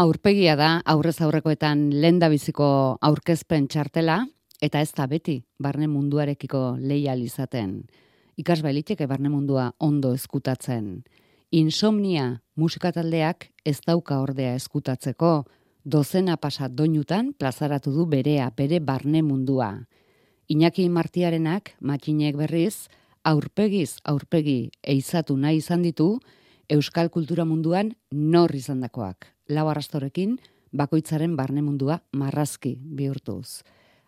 Aurpegia da, aurrez aurrekoetan lenda biziko aurkezpen txartela, eta ez da beti, barne munduarekiko leia izaten. Ikas bailiteke barne mundua ondo eskutatzen. Insomnia musikataldeak ez dauka ordea eskutatzeko, dozena pasa doinutan plazaratu du berea, bere barne mundua. Iñaki Martiarenak, matxinek berriz, aurpegiz aurpegi eizatu nahi izan ditu, Euskal kultura munduan nor izandakoak lau arrastorekin, bakoitzaren barne mundua marrazki bihurtuz.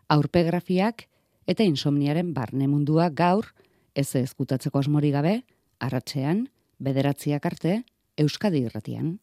Aurpegrafiak eta insomniaren barne mundua gaur, ez ezkutatzeko asmori gabe, arratzean, bederatziak arte, Euskadi irratian.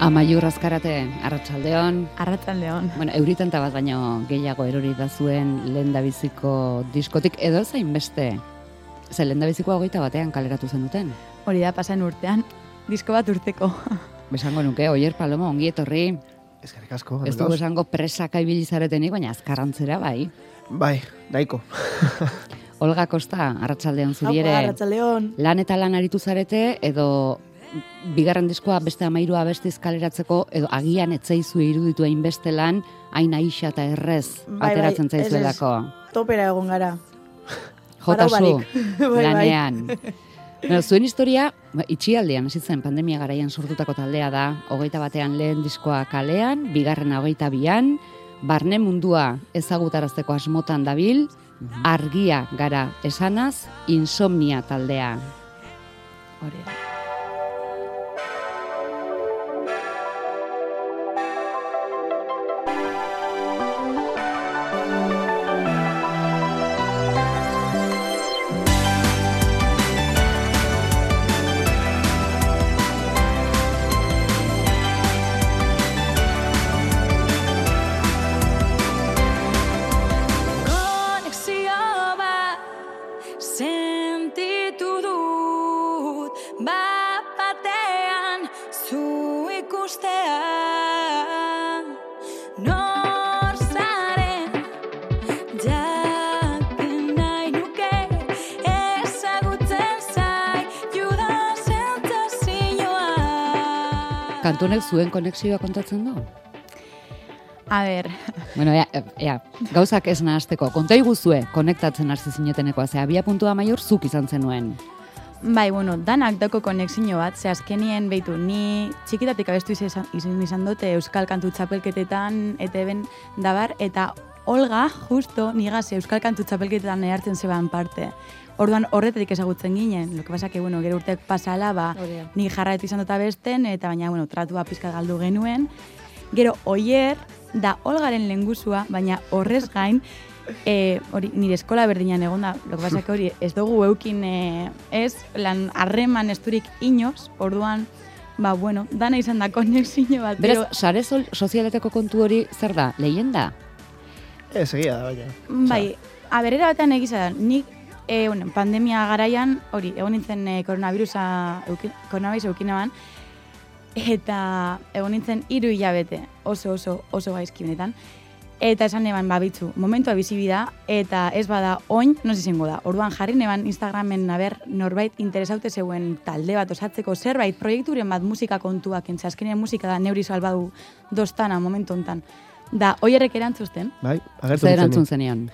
Amaiur azkarate, arratsaldeon. Arratsaldeon. Bueno, euritan bat baino gehiago erori da zuen lenda biziko diskotik edo zain beste. Ze lenda bizikoa hogeita batean kaleratu zen duten. Hori da, pasan urtean, disko bat urteko. Besango nuke, oier palomo, ongi etorri. Ezkarrik asko. Ez dugu esango presaka ibilizaretenik, baina azkarantzera bai. Bai, daiko. Olga Kosta, arratsaldeon zuri ere. Arratsaldeon. Lan eta lan aritu zarete edo bigarren diskoa beste amairua beste kaleratzeko edo agian etzaizu iruditu hain beste lan, hain aixa eta errez bai, ateratzen bai, zaizuelako. Topera egon gara. Jota zu, bai, bai. lanean. Bueno, zuen historia, ba, itxialdean, zen pandemia garaian sortutako taldea da, hogeita batean lehen diskoa kalean, bigarren hogeita bian, barne mundua ezagutarazteko asmotan dabil, mhm. argia gara esanaz, insomnia taldea. Hore. Kantunek zuen konexioa kontatzen du? A ber, Bueno, ea, ea, gauzak ez nahazteko. Konta iguzue, konektatzen hasi zinetenekoa, ze abia puntua maior zuk izan zenuen. bai, bueno, danak dako konexio bat, ze azkenien behitu, ni txikitatik abestu izan, izan, dute Euskal Kantu txapelketetan, eta eben dabar, eta Olga, justo, nigaz Euskal Kantu txapelketetan ehartzen zeban parte. Orduan horretatik ezagutzen ginen, lo que pasa que, bueno, gero urtek pasala, ba, ni jarraitu izan dut abesten, eta baina, bueno, tratua pizka galdu genuen. Gero, oier, da Olgaren lengusua, baina horrez gain, e, hori, nire eskola berdinan egon da, lo que pasa que hori, ez dugu eukin, e, ez, lan harreman esturik inoz, orduan, ba, bueno, dana izan da konexio bat, Beraz, pero, sare sol, sozialeteko kontu hori zer da? Lehenda? Ez, egia da, baina. bai, aberera batean egiza da, nik, e, bueno, pandemia garaian, hori, egon nintzen e, koronavirusa, euki, koronavirus eukinaban, eta egon nintzen hiru hilabete, oso, oso, oso gaizki benetan. Eta esan eban, babitzu, momentua bizi da, eta ez bada oin, no izango da. Orduan jarri neban Instagramen aber norbait interesaute zeuen talde bat osatzeko zerbait, proiekturen bat musika kontuak, entze azkenean musika da neuri salbadu dostana momentu hontan. Da, oierrek erantzuzten, Bai, agertu Zer erantzun zenion?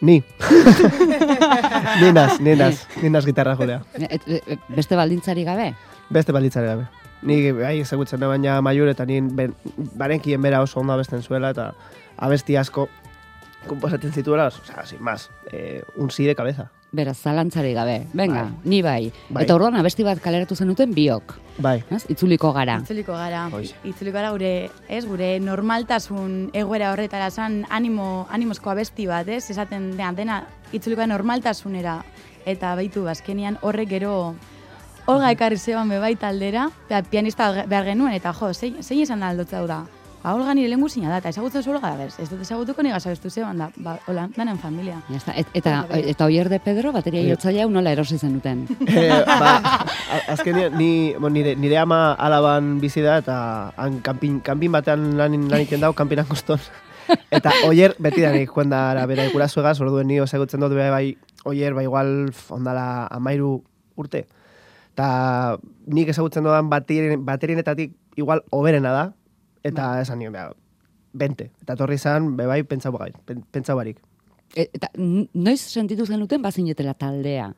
Ni. ni naz, ni naz, ni naz gitarra jolea. Et- et- et- Beste baldintzari gabe? Beste balitzare gabe. Ni bai ezagutzen da baina maior eta ni barenkien bera oso ondo abesten zuela eta abesti asko komposatzen zituela, osea, sin más, eh, un sí de cabeza. Beraz, zalantzari gabe. Venga, Bai. ni bai. Bai. Eta orduan abesti bat kaleratu zenuten biok. Bai, Ez? Itzuliko gara. Itzuliko gara, Hoize. itzuliko gara gure, ez, gure normaltasun egoera horretara zan animo, animosko abesti bat, ez, esaten dena, dena itzuliko normaltasunera, eta baitu azkenian horrek gero Olga ekarri zeban bebai taldera, eta pianista behar genuen, eta jo, zein, zein esan da aldotza da. Ba, Olga nire lengu zina da, eta ezagutzen zu Olga da, bez, ez dut ezagutuko nire abestu zeban da, ba, hola, danen familia. Ya está. Et, eta, eta oier de Pedro, bateria Bai. jotzailea hau nola erosi zenuten. eh, ba, a- azkenean ni, bon, nire, nire ama alaban bizi da eta han kanpin, kanpin batean lan, lan egiten dau, kanpinan koston. Eta oier beti da nik joan da bera ikurazuegaz, orduen ni ezagutzen dut bai, bai oier bai igual ondala amairu urte. Eta nik ezagutzen dudan baterien, baterienetatik igual oberena da, eta esan nion, beha, bente. Eta torri izan, bebai, pentsau bai, pen- pentsau barik. E, eta noiz sentitu zenuten bazinetela taldea?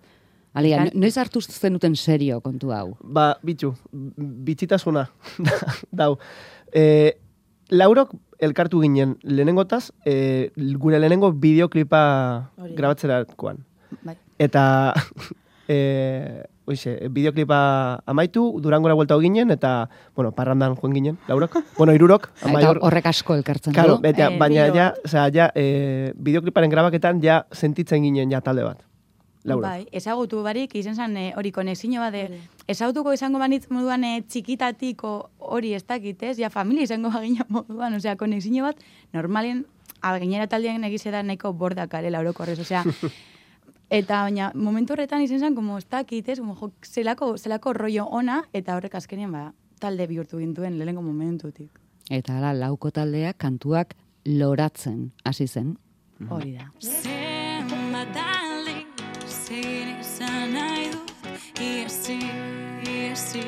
Alia, Kan- noiz hartu zenuten serio kontu hau? Ba, bitxu, bitxitasuna, dau. E, laurok elkartu ginen lehenengotaz, e, gure lehenengo bideoklipa grabatzerakoan. Bai. Eta, e, oixe, bideoklipa amaitu, durangora buelta ginen, eta, bueno, parrandan joan ginen, laurok. Bueno, irurok, Eta amaior. horrek asko elkartzen Claro, du. eta, Eh, baina bideo ja, osea, ja, e, bideokliparen grabaketan ja sentitzen ginen ja talde bat. Laurok. Bai, ezagutu barik, izan zen eh, hori konexio bat, de, ezagutuko izango banitz moduan eh, txikitatiko hori ez dakit, ez? Ja, familia izango bagina moduan, osea, konexio bat, normalen, gainera taldean egize da nahiko bordak arela orokorrez, osea, eta baina momentu horretan izan zen, como ez dakit, ez? Como, jo, zelako, zelako rollo ona, eta horrek azkenean, ba, talde bihurtu gintuen lehenengo momentutik. Eta ala, lauko taldeak kantuak loratzen hasi zen. Hori da. Izan nahi dut Iesi, iesi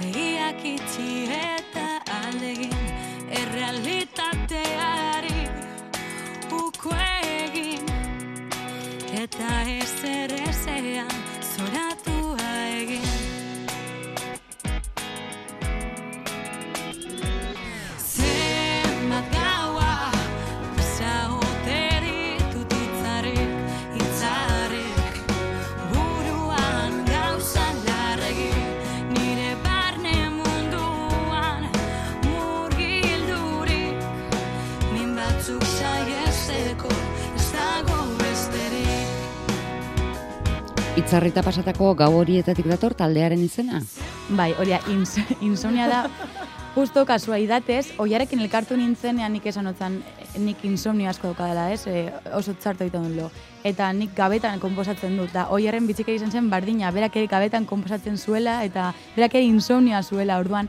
Begiak itxi eta aldegin Errealitateari egin Eta ez Itzarrita pasatako gau horietatik dator taldearen izena? Bai, hori ins, insomnia da, justo kasualidatez, oiarekin elkartu nintzenean nik esan otzan, nik insomnio asko daukadala, ez, e, oso txarto egiten dut lo. Eta nik gabetan konposatzen dut, da oiaren bitzikeri izan zen bardina, berak ere gabetan konposatzen zuela, eta berak ere insomnioa zuela, orduan,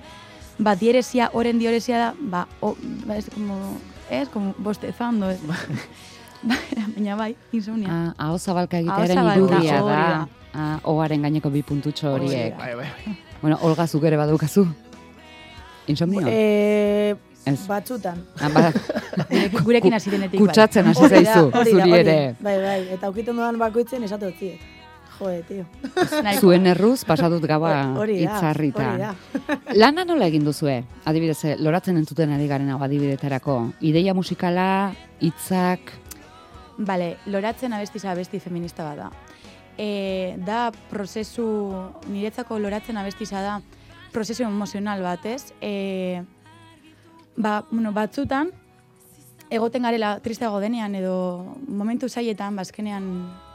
ba, dieresia, oren dioresia da, ba, o, ba, ez, como, ez, como, bostezando, ez, ba, baina bai, insomnia. Ah, aho zabalka egitearen irudia da. Ah, oaren gaineko bi puntutxo horiek. Bai, bai. Bueno, Olga zuk ere badukazu. Insomnio? E, Ez. batzutan. Ah, ba, Gurek- Gurekin hasi denetik bai. kutsatzen hasi zaizu, zuri ere. Bai, bai, eta aukiten dudan bakoitzen esatu otziet. Joe, tio. Zuen erruz, pasatut gaua da, itzarrita. Lana nola egin duzue? Adibidez, eh, loratzen entzuten ari garen hau adibidetarako. Ideia musikala, hitzak, Bale, loratzen abestiza abesti feminista bat da. E, da prozesu, niretzako loratzen abestiza da prozesu emozional bat, ez? E, ba, bueno, batzutan, egoten garela tristeago denean edo momentu zaietan, bazkenean,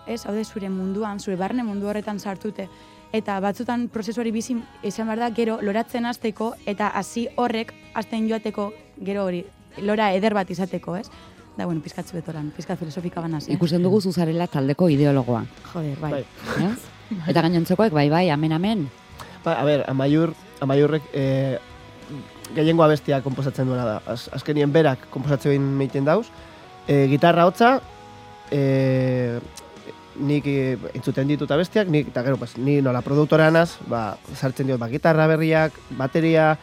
ez, haude zure munduan, zure barne mundu horretan sartute, eta batzutan prozesuari bizi izan behar da gero loratzen hasteko eta hasi horrek hasten joateko gero hori lora eder bat izateko, ez? Da, bueno, pizkatzu betoran, pizkat filosofika banaz, eh? ikusten dugu zuzarela taldeko ideologoa. Joder, bai. Bai. Ez? Eta gainontzekoek, bai, bai, amen, amen. Ba, a ber, amaiur, amaiurrek e, gehiengo abestia komposatzen duena da. Az, azkenien berak komposatzen meiten dauz. E, gitarra hotza, e, nik e, entzuten ditut abestiak, nik, eta gero, pues, ni nola produktora naz, ba, sartzen diot, ba, gitarra berriak, bateria,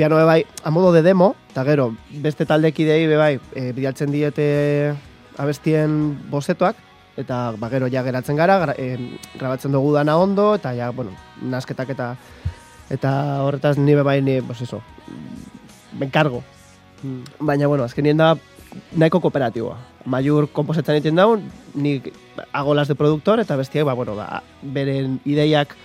piano be bai, a modo de demo, eta gero, beste taldekidei be bai, e, bidaltzen diete abestien bozetoak, eta ba, gero ja geratzen gara, gra, e, grabatzen dugu dana ondo, eta ja, bueno, nasketak eta eta horretaz ni be bai, ni, pues eso, me encargo. Baina, bueno, azkenien da nahiko kooperatiboa. Maiur komposetzen egiten daun, hago las de productor, eta bestiak, ba, bueno, ba, beren ideiak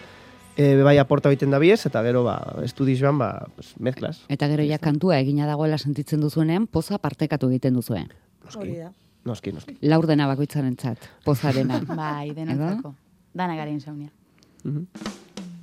e, bai aporta egiten da biez, eta gero, ba, estudiz joan, ba, pues, mezklas. Eta gero ja kantua egina dagoela sentitzen duzuenean, poza partekatu egiten duzue. Hori da. Noski, noski. Laurdena bakoitzaren txat, pozarena. Bai, denentzako. Dana gara insomnia. Mhm. Hitz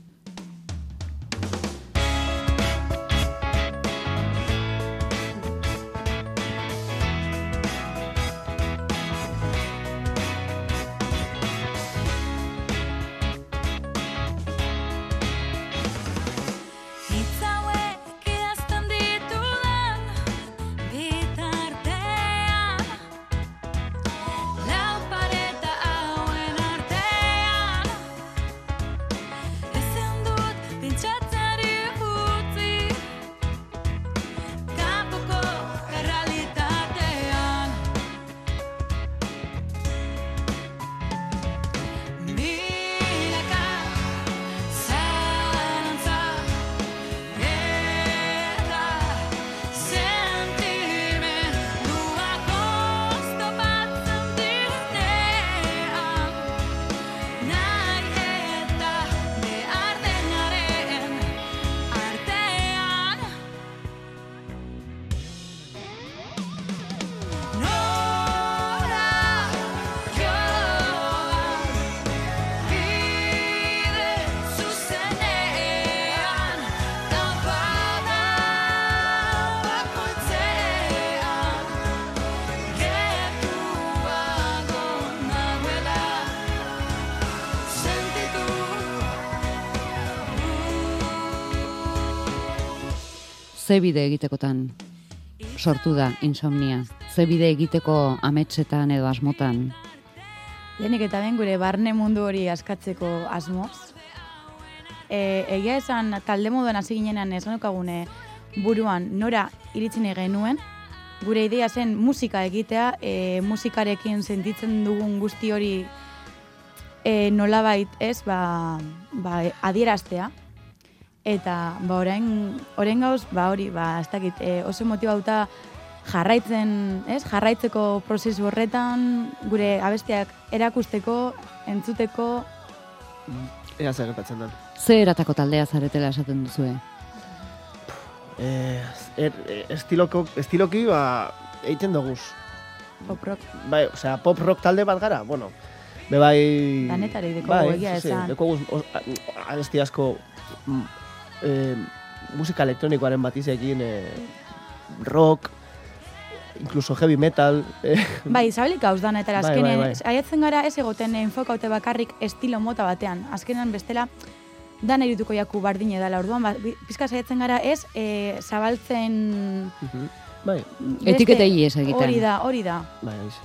Ze bide egitekotan sortu da insomnia? Ze bide egiteko ametsetan edo asmotan? Lehenik eta ben gure barne mundu hori askatzeko asmoz. E, egia esan talde moduan hasi ginenan ez genukagune buruan nora iritzen genuen, gure idea zen musika egitea, e, musikarekin sentitzen dugun guzti hori e, nolabait ez, ba, ba, adieraztea. Eta ba, orain, orain gauz, ba, hori, ba, ez dakit, e, oso motibauta jarraitzen, ez, jarraitzeko prozesu horretan, gure abestiak erakusteko, entzuteko, Ea zer gertatzen den. Ze eratako taldea zaretela esaten duzue? Eh, er, eh, estiloko, estiloki, ba, egiten doguz. pop rock. Bai, osea, pop rock talde bat gara, bueno, be bai... Danetari dekogu, egia sí, sí, esan. a- abesti asko eh, musika elektronikoaren batizekin, eh, rock, incluso heavy metal, eh, Bai, zabalik gauz dana, eta Bai, azkenean, bai, bai. aiatzen gara ez egoten enfokaute bakarrik estilo mota batean. Azkenean bestela, dana irituko jaku bardine dela, orduan, ba, pizka saiatzen gara ez, e, zabaltzen... mhm, bai, Etiketei ez egiten. Hori da, hori da, bai, horixe.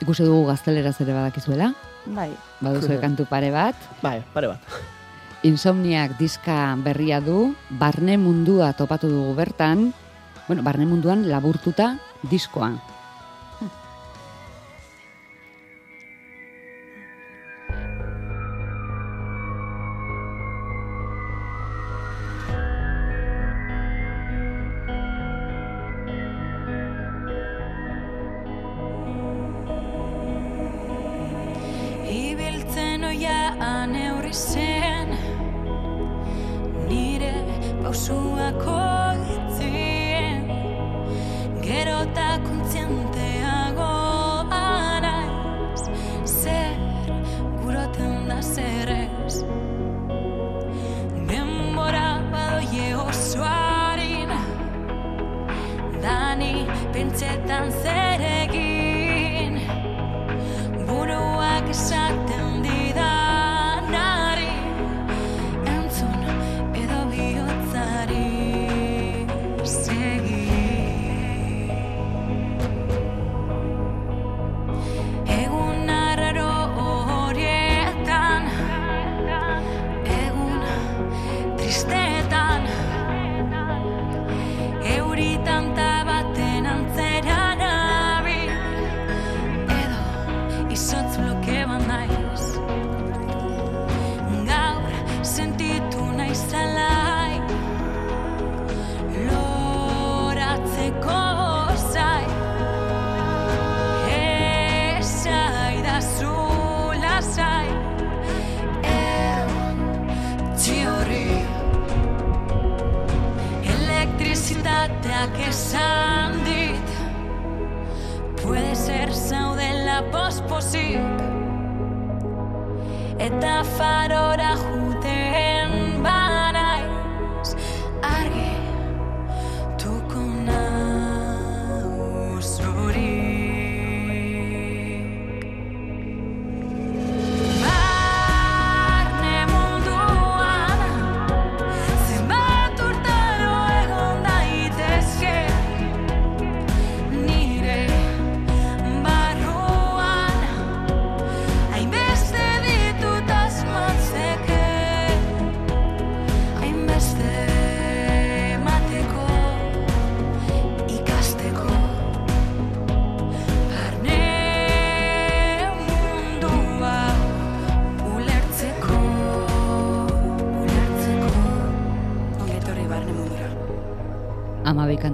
Ikusi dugu gazteleraz ere badakizuela, bai. baduzue kantu pare bat. bai, pare bat. Insomniak diska berria du, barne mundua topatu dugu bertan, bueno, barne munduan laburtuta diskoa.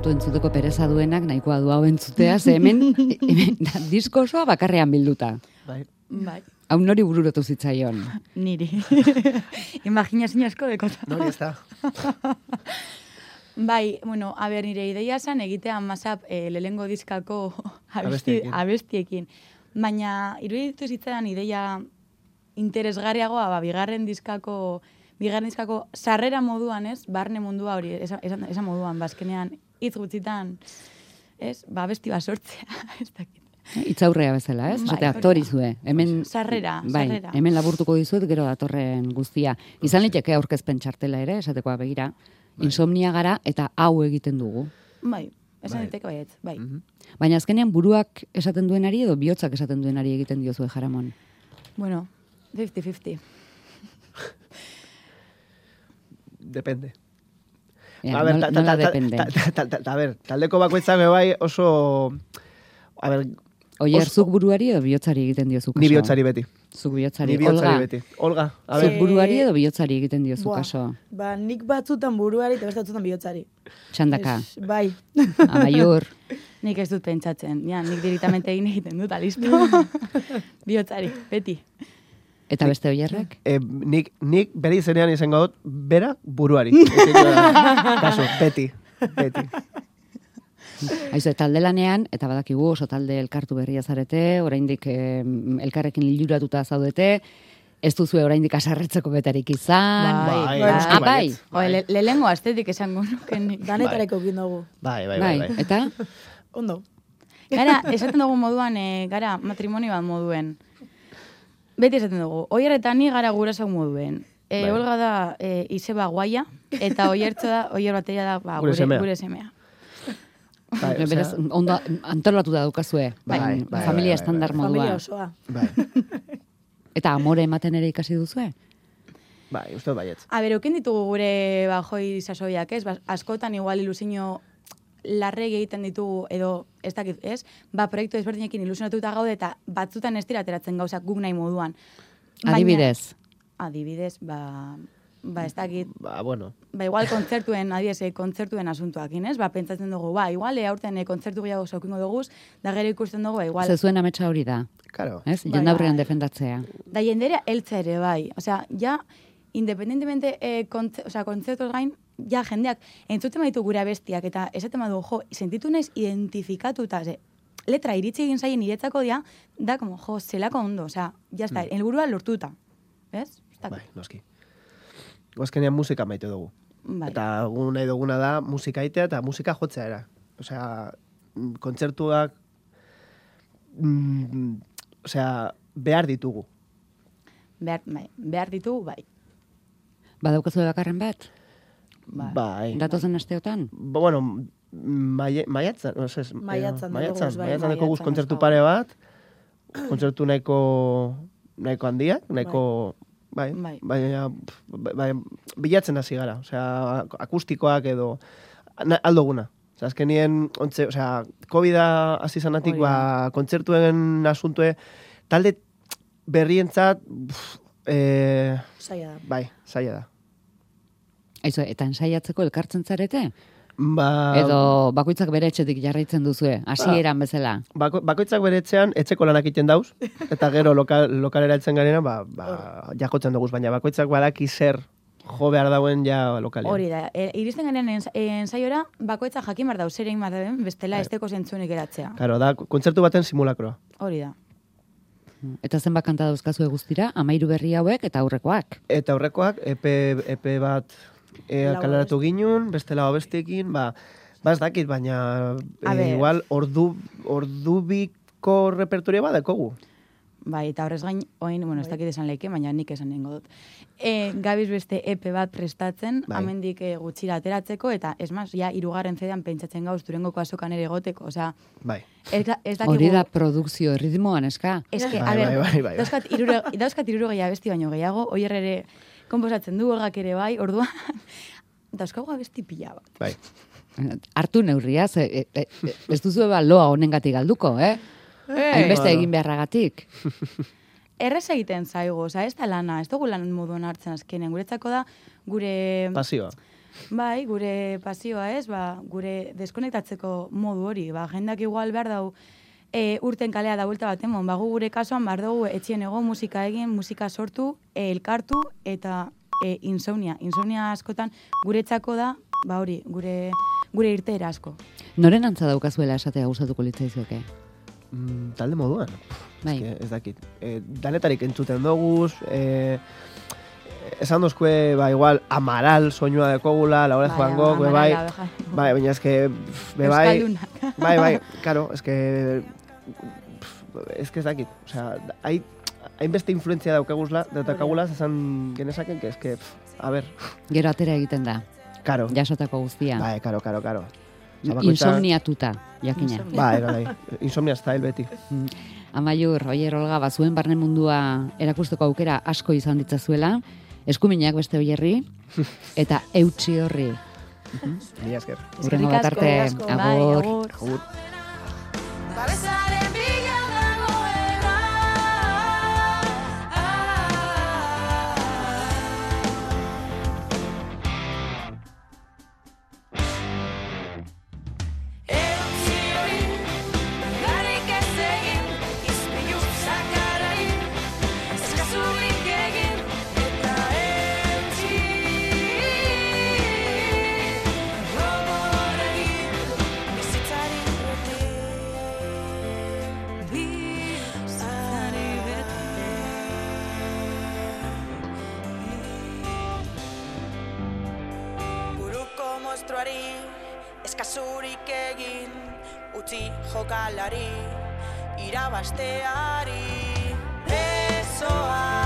Kantu entzuteko pereza duenak nahikoa du hau entzutea, ze hemen, hemen da, disko osoa bakarrean bilduta. Bai. Bai, Hau nori bururotu zitzaion. niri. Imaginazio asko dekota. Nori ez da. Bai, bueno, a ber, nire ideia zen egitea masap e, lehengo diskako abesti, Abestiekin. abestiekin. Baina, iruditu zitzaidan ideia interesgarriagoa, ba, bigarren diskako, bigarren diskako sarrera moduan, ez, barne mundua hori, esan, esan, esan moduan, bazkenean, hitz gutxitan, ez, ba, abesti bat sortzea, ez dakit. Itzaurrea bezala, ez? Bai, Esate hori aktori da. zue. Hemen, Sarrera, bai, sarrera. hemen laburtuko dizuet, gero datorren guztia. Izan liteke aurkezpen txartela ere, esatekoa begira. Insomnia gara eta hau egiten dugu. Bai, esan Bai. diteke baiet, bai. Baina azkenean buruak esaten duenari edo bihotzak esaten duenari egiten diozue jaramon. Bueno, 50-50. Depende. A ta, ta, ta, ta, a ver, taldeko bakoitzak bai oso... A ver, Oier, zuk buruari edo bihotzari egiten diozu kaso? ni bihotzari beti. Zuk bihotzari. Ni bihotzari Olga, beti. Olga, a zuk ver, buruari edo bihotzari egiten diozu Buah. kaso? Ba, nik batzutan buruari eta beste batzutan bihotzari. Txandaka, Es- Bai. amaiur. Nik ez dut pentsatzen, ja, nik direktamente egin egiten dut, listo. Bihotzari, beti. Eta beste oierrek? eh, nik, nik bere izenean izango dut, bera buruari. Kaso, beti. Beti. Aizu, talde lanean, eta badakigu oso talde elkartu berria zarete, oraindik eh, elkarrekin liluratuta zaudete, ez duzue oraindik asarretzeko betarik izan. Bai, bai, ah, noski bai. baietz. Oe, le, lehengo astetik esango nuke nik. Danetareko egin dugu. Bai, bai, bai. Bai, bai. eta? Ondo. Gara, esaten dugu moduan, e, gara, matrimonio bat moduen. Beti esaten dugu, oier eta ni gara guraso moduen. E, Bai. Olga da e, izeba guaia, eta oiertzo da, oier bateria da ba, Gure semea. gure semea. Bai, osea, Beraz, ondo antolatuta daukazue, Bai, bai, bai, familia bai, bai, estandar bai. modua. Familia osoa. bai. Eta amore ematen ere ikasi duzue? Bai, uste baietz. A ber, ditugu gure bajoi sasoiak, ez? Ba, askotan igual ilusio larregi egiten ditugu, edo ez dakit, ez? Ba, proiektu ezberdinekin ilusionatuta gaude eta batzutan ez dira ateratzen gauzak guk nahi moduan. Baina- Adibidez. Adibidez, ba, ba ez dakit, Ba, bueno. ba igual kontzertuen, adibidez, eh, kontzertuen asuntuakin, ez? Ba, pentsatzen dugu, ba, igual eh, aurten eh, kontzertu gehiago saukingo dugu, da gero ikusten dugu, ba, igual. Ze zuen ametsa hori da, Karo. ez? Bai, Jendaurrean bai. defendatzea. Da jendera eltza ere, bai. Osea, ja, independentemente eh, kontze, osea, kontzertos gain, ja, jendeak, entzuten baitu gure abestiak, eta esaten badu, jo, sentitu naiz identifikatuta, ze, letra iritsi egin zaien niretzako dia, da, como, jo, zelako ondo, osea, ja está, helburua lortuta. Ez? Bai, noski. Guazkenean musika maite dugu. Bai. Eta gu nahi duguna da musika itea eta musika jotzea era. Osea, mm, kontzertuak mm, osea, behar ditugu. Behar, bai, behar ditugu, bai. Badaukazu bakarren bat? Bai. Bai. Datozen asteotan? Ba, bueno, maiatzan, no, ez, Maiatzan eh, maiatzan, bai, deko guz kontzertu pare bat, kontzertu nahiko, nahiko handiak, nahiko, bai, Bai. bai, bai, bilatzen hasi gara, osea, akustikoak edo, na, aldoguna. Osea, azkenien, ontze, osea, COVID-a hasi zanatik, ba, kontzertuen asuntue, talde berrientzat, pf, eh, Zaila da. bai, zaila da. Aizu, eta ensaiatzeko elkartzen zarete? Ba, Edo bakoitzak bere etxetik jarraitzen duzue, hasieran bezala. Bako, bakoitzak bere etxean etxeko lanak egiten dauz, eta gero lokal, lokalera etzen garena, ba, ba, jakotzen dugu, baina bakoitzak badaki zer jo behar dauen ja lokalean. Hori da, e, iristen garen ens, ensaiora, bakoitza jakin behar dau, zer egin behar dauen, bestela esteko zentzunik eratzea. Claro, da kontzertu baten simulakroa. Hori da. Eta zenbat kanta dauzkazu guztira, amairu berri hauek eta aurrekoak. Eta aurrekoak, EP, EP bat e, kaleratu ginen, beste lau abestiekin, ba, ba ez dakit, baina e, igual ordu, ordubiko repertoria bat dekogu. Bai, eta horrez gain, oin, bueno, ez dakit esan leike, baina nik esan nengo dut. E, gabiz beste epe bat prestatzen, Bai. amendik e, gutxira ateratzeko, eta ez maz, ja, irugarren zedean pentsatzen gauz, durengoko azokan ere egoteko, osea, Bai. ez, da- ez dakigu... Hori da produkzio erritmoan, eska. Ez que, Bai, a ber, bai, bai, bai. dauzkat irure, dauzkat irurogei abesti baino gehiago, oier ere komposatzen du, olgak ere bai, orduan, dauzkagu abesti pila bat. Bai. Hartu neurria, ze, e, e, e, ez duzu eba loa honengatik galduko, eh? Hainbeste Bueno. egin beharragatik. Errez egiten zaigu, osea, ez da lana, ez dugu lan moduan hartzen azkenen, guretzako da, gure... Pasioa. Bai, gure pasioa ez, ba, gure deskonektatzeko modu hori, ba, jendak igual behar dau e, urten kalea da buelta bat emon, ba, gu gure kasuan behar dugu etxien ego musika egin, musika sortu, e, elkartu eta e, insomnia. Insomnia askotan guretzako da, ba hori, gure, gure irteera asko. Noren antza daukazuela esatea gustatuko litzaizuke? Mm, talde moduan. Bai. Ez, ez dakit. E, danetarik entzuten doguz, e, esan dozkue, ba, igual, amaral soinua dekogula, Laura Bai, Joan Gok, be bai, Amarala, beja- bai, baina eske, be bai, bai, bai, karo, eske, pff, eske ez dakit, osea, hai, hainbeste influentzia daukaguzla, daukagula, esan genezaken, que eske, pff, a ber, Gero atera egiten da, karo, jasotako guztia. bai, karo, karo, karo. Osea, bakoitza- Insomniatuta, jakina. Bai, bai, bai, insomnia style beti. Amaiur, oier olga, bazuen barne mundua erakusteko aukera asko izan ditzazuela, eskuminak beste oierri, eta eutxi horri. Mila esker. Urrengo bat bai, agur. agur. Agur. Babesaren eskasurik egin utzi jokalari irabasteari Besoak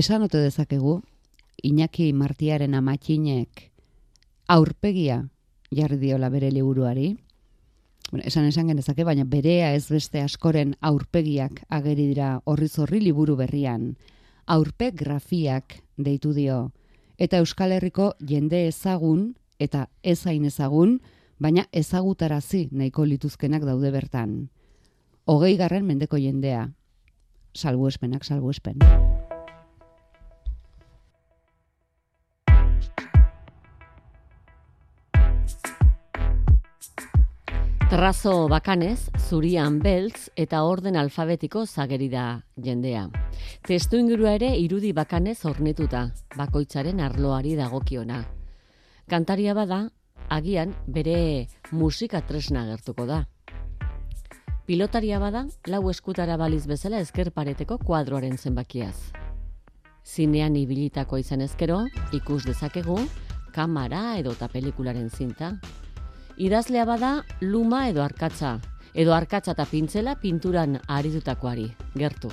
esan ote dezakegu, Iñaki Martiaren amatxinek aurpegia jarri diola bere liburuari. Bueno, esan esan genezake, baina berea ez beste askoren aurpegiak ageri dira horri zorri liburu berrian. Aurpeg grafiak deitu dio. Eta Euskal Herriko jende ezagun eta ez hain ezagun, baina ezagutarazi nahiko lituzkenak daude bertan. Hogei garren mendeko jendea. Salbuespenak, salbuespen. Trazo bakanez, zurian beltz eta orden alfabetiko zageri da jendea. Testu ingurua ere irudi bakanez ornetuta, bakoitzaren arloari dagokiona. Kantaria bada, agian bere musika tresna gertuko da. Pilotaria bada, lau eskutara baliz bezala ezker pareteko kuadroaren zenbakiaz. Zinean ibilitako izan ezkero, ikus dezakegu, kamera edo eta pelikularen zinta. Idazlea bada luma edo arkatza, edo arkatza eta pintzela pinturan aritutakoari, gertu.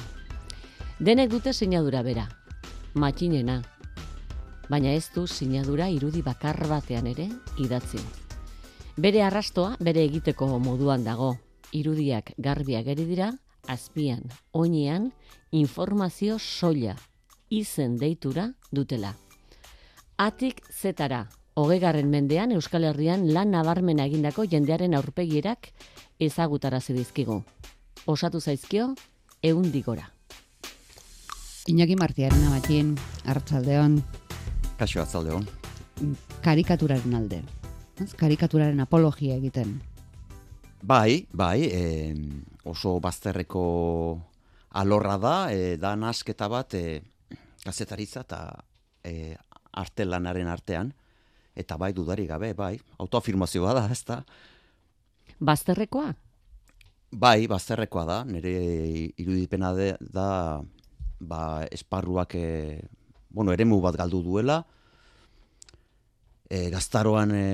Denek dute sinadura bera, matxinena, baina ez du sinadura irudi bakar batean ere idatzi. Bere arrastoa bere egiteko moduan dago, irudiak garbi ageri dira, azpian, oinean, informazio soila, izen deitura dutela. Atik zetara, hogegarren mendean Euskal Herrian lan nabarmena egindako jendearen aurpegierak ezagutarazi dizkigu. Osatu zaizkio, eundigora. Iñaki Martiaren amatxin, hartzaldeon, Kaixo atzalde hon. karikaturaren alde. Ez? Karikaturaren apologia egiten. Bai, bai, e, oso bazterreko alorra da, e, da nasketa bat e, kazetaritza eta e, arte lanaren artean, eta bai dudari gabe, bai, autoafirmazioa da, ez da? Bazterrekoa? Bai, bazterrekoa da, nire irudipena de, da, ba, esparruak, e, bueno, eremu bat galdu duela, e, gaztaroan e,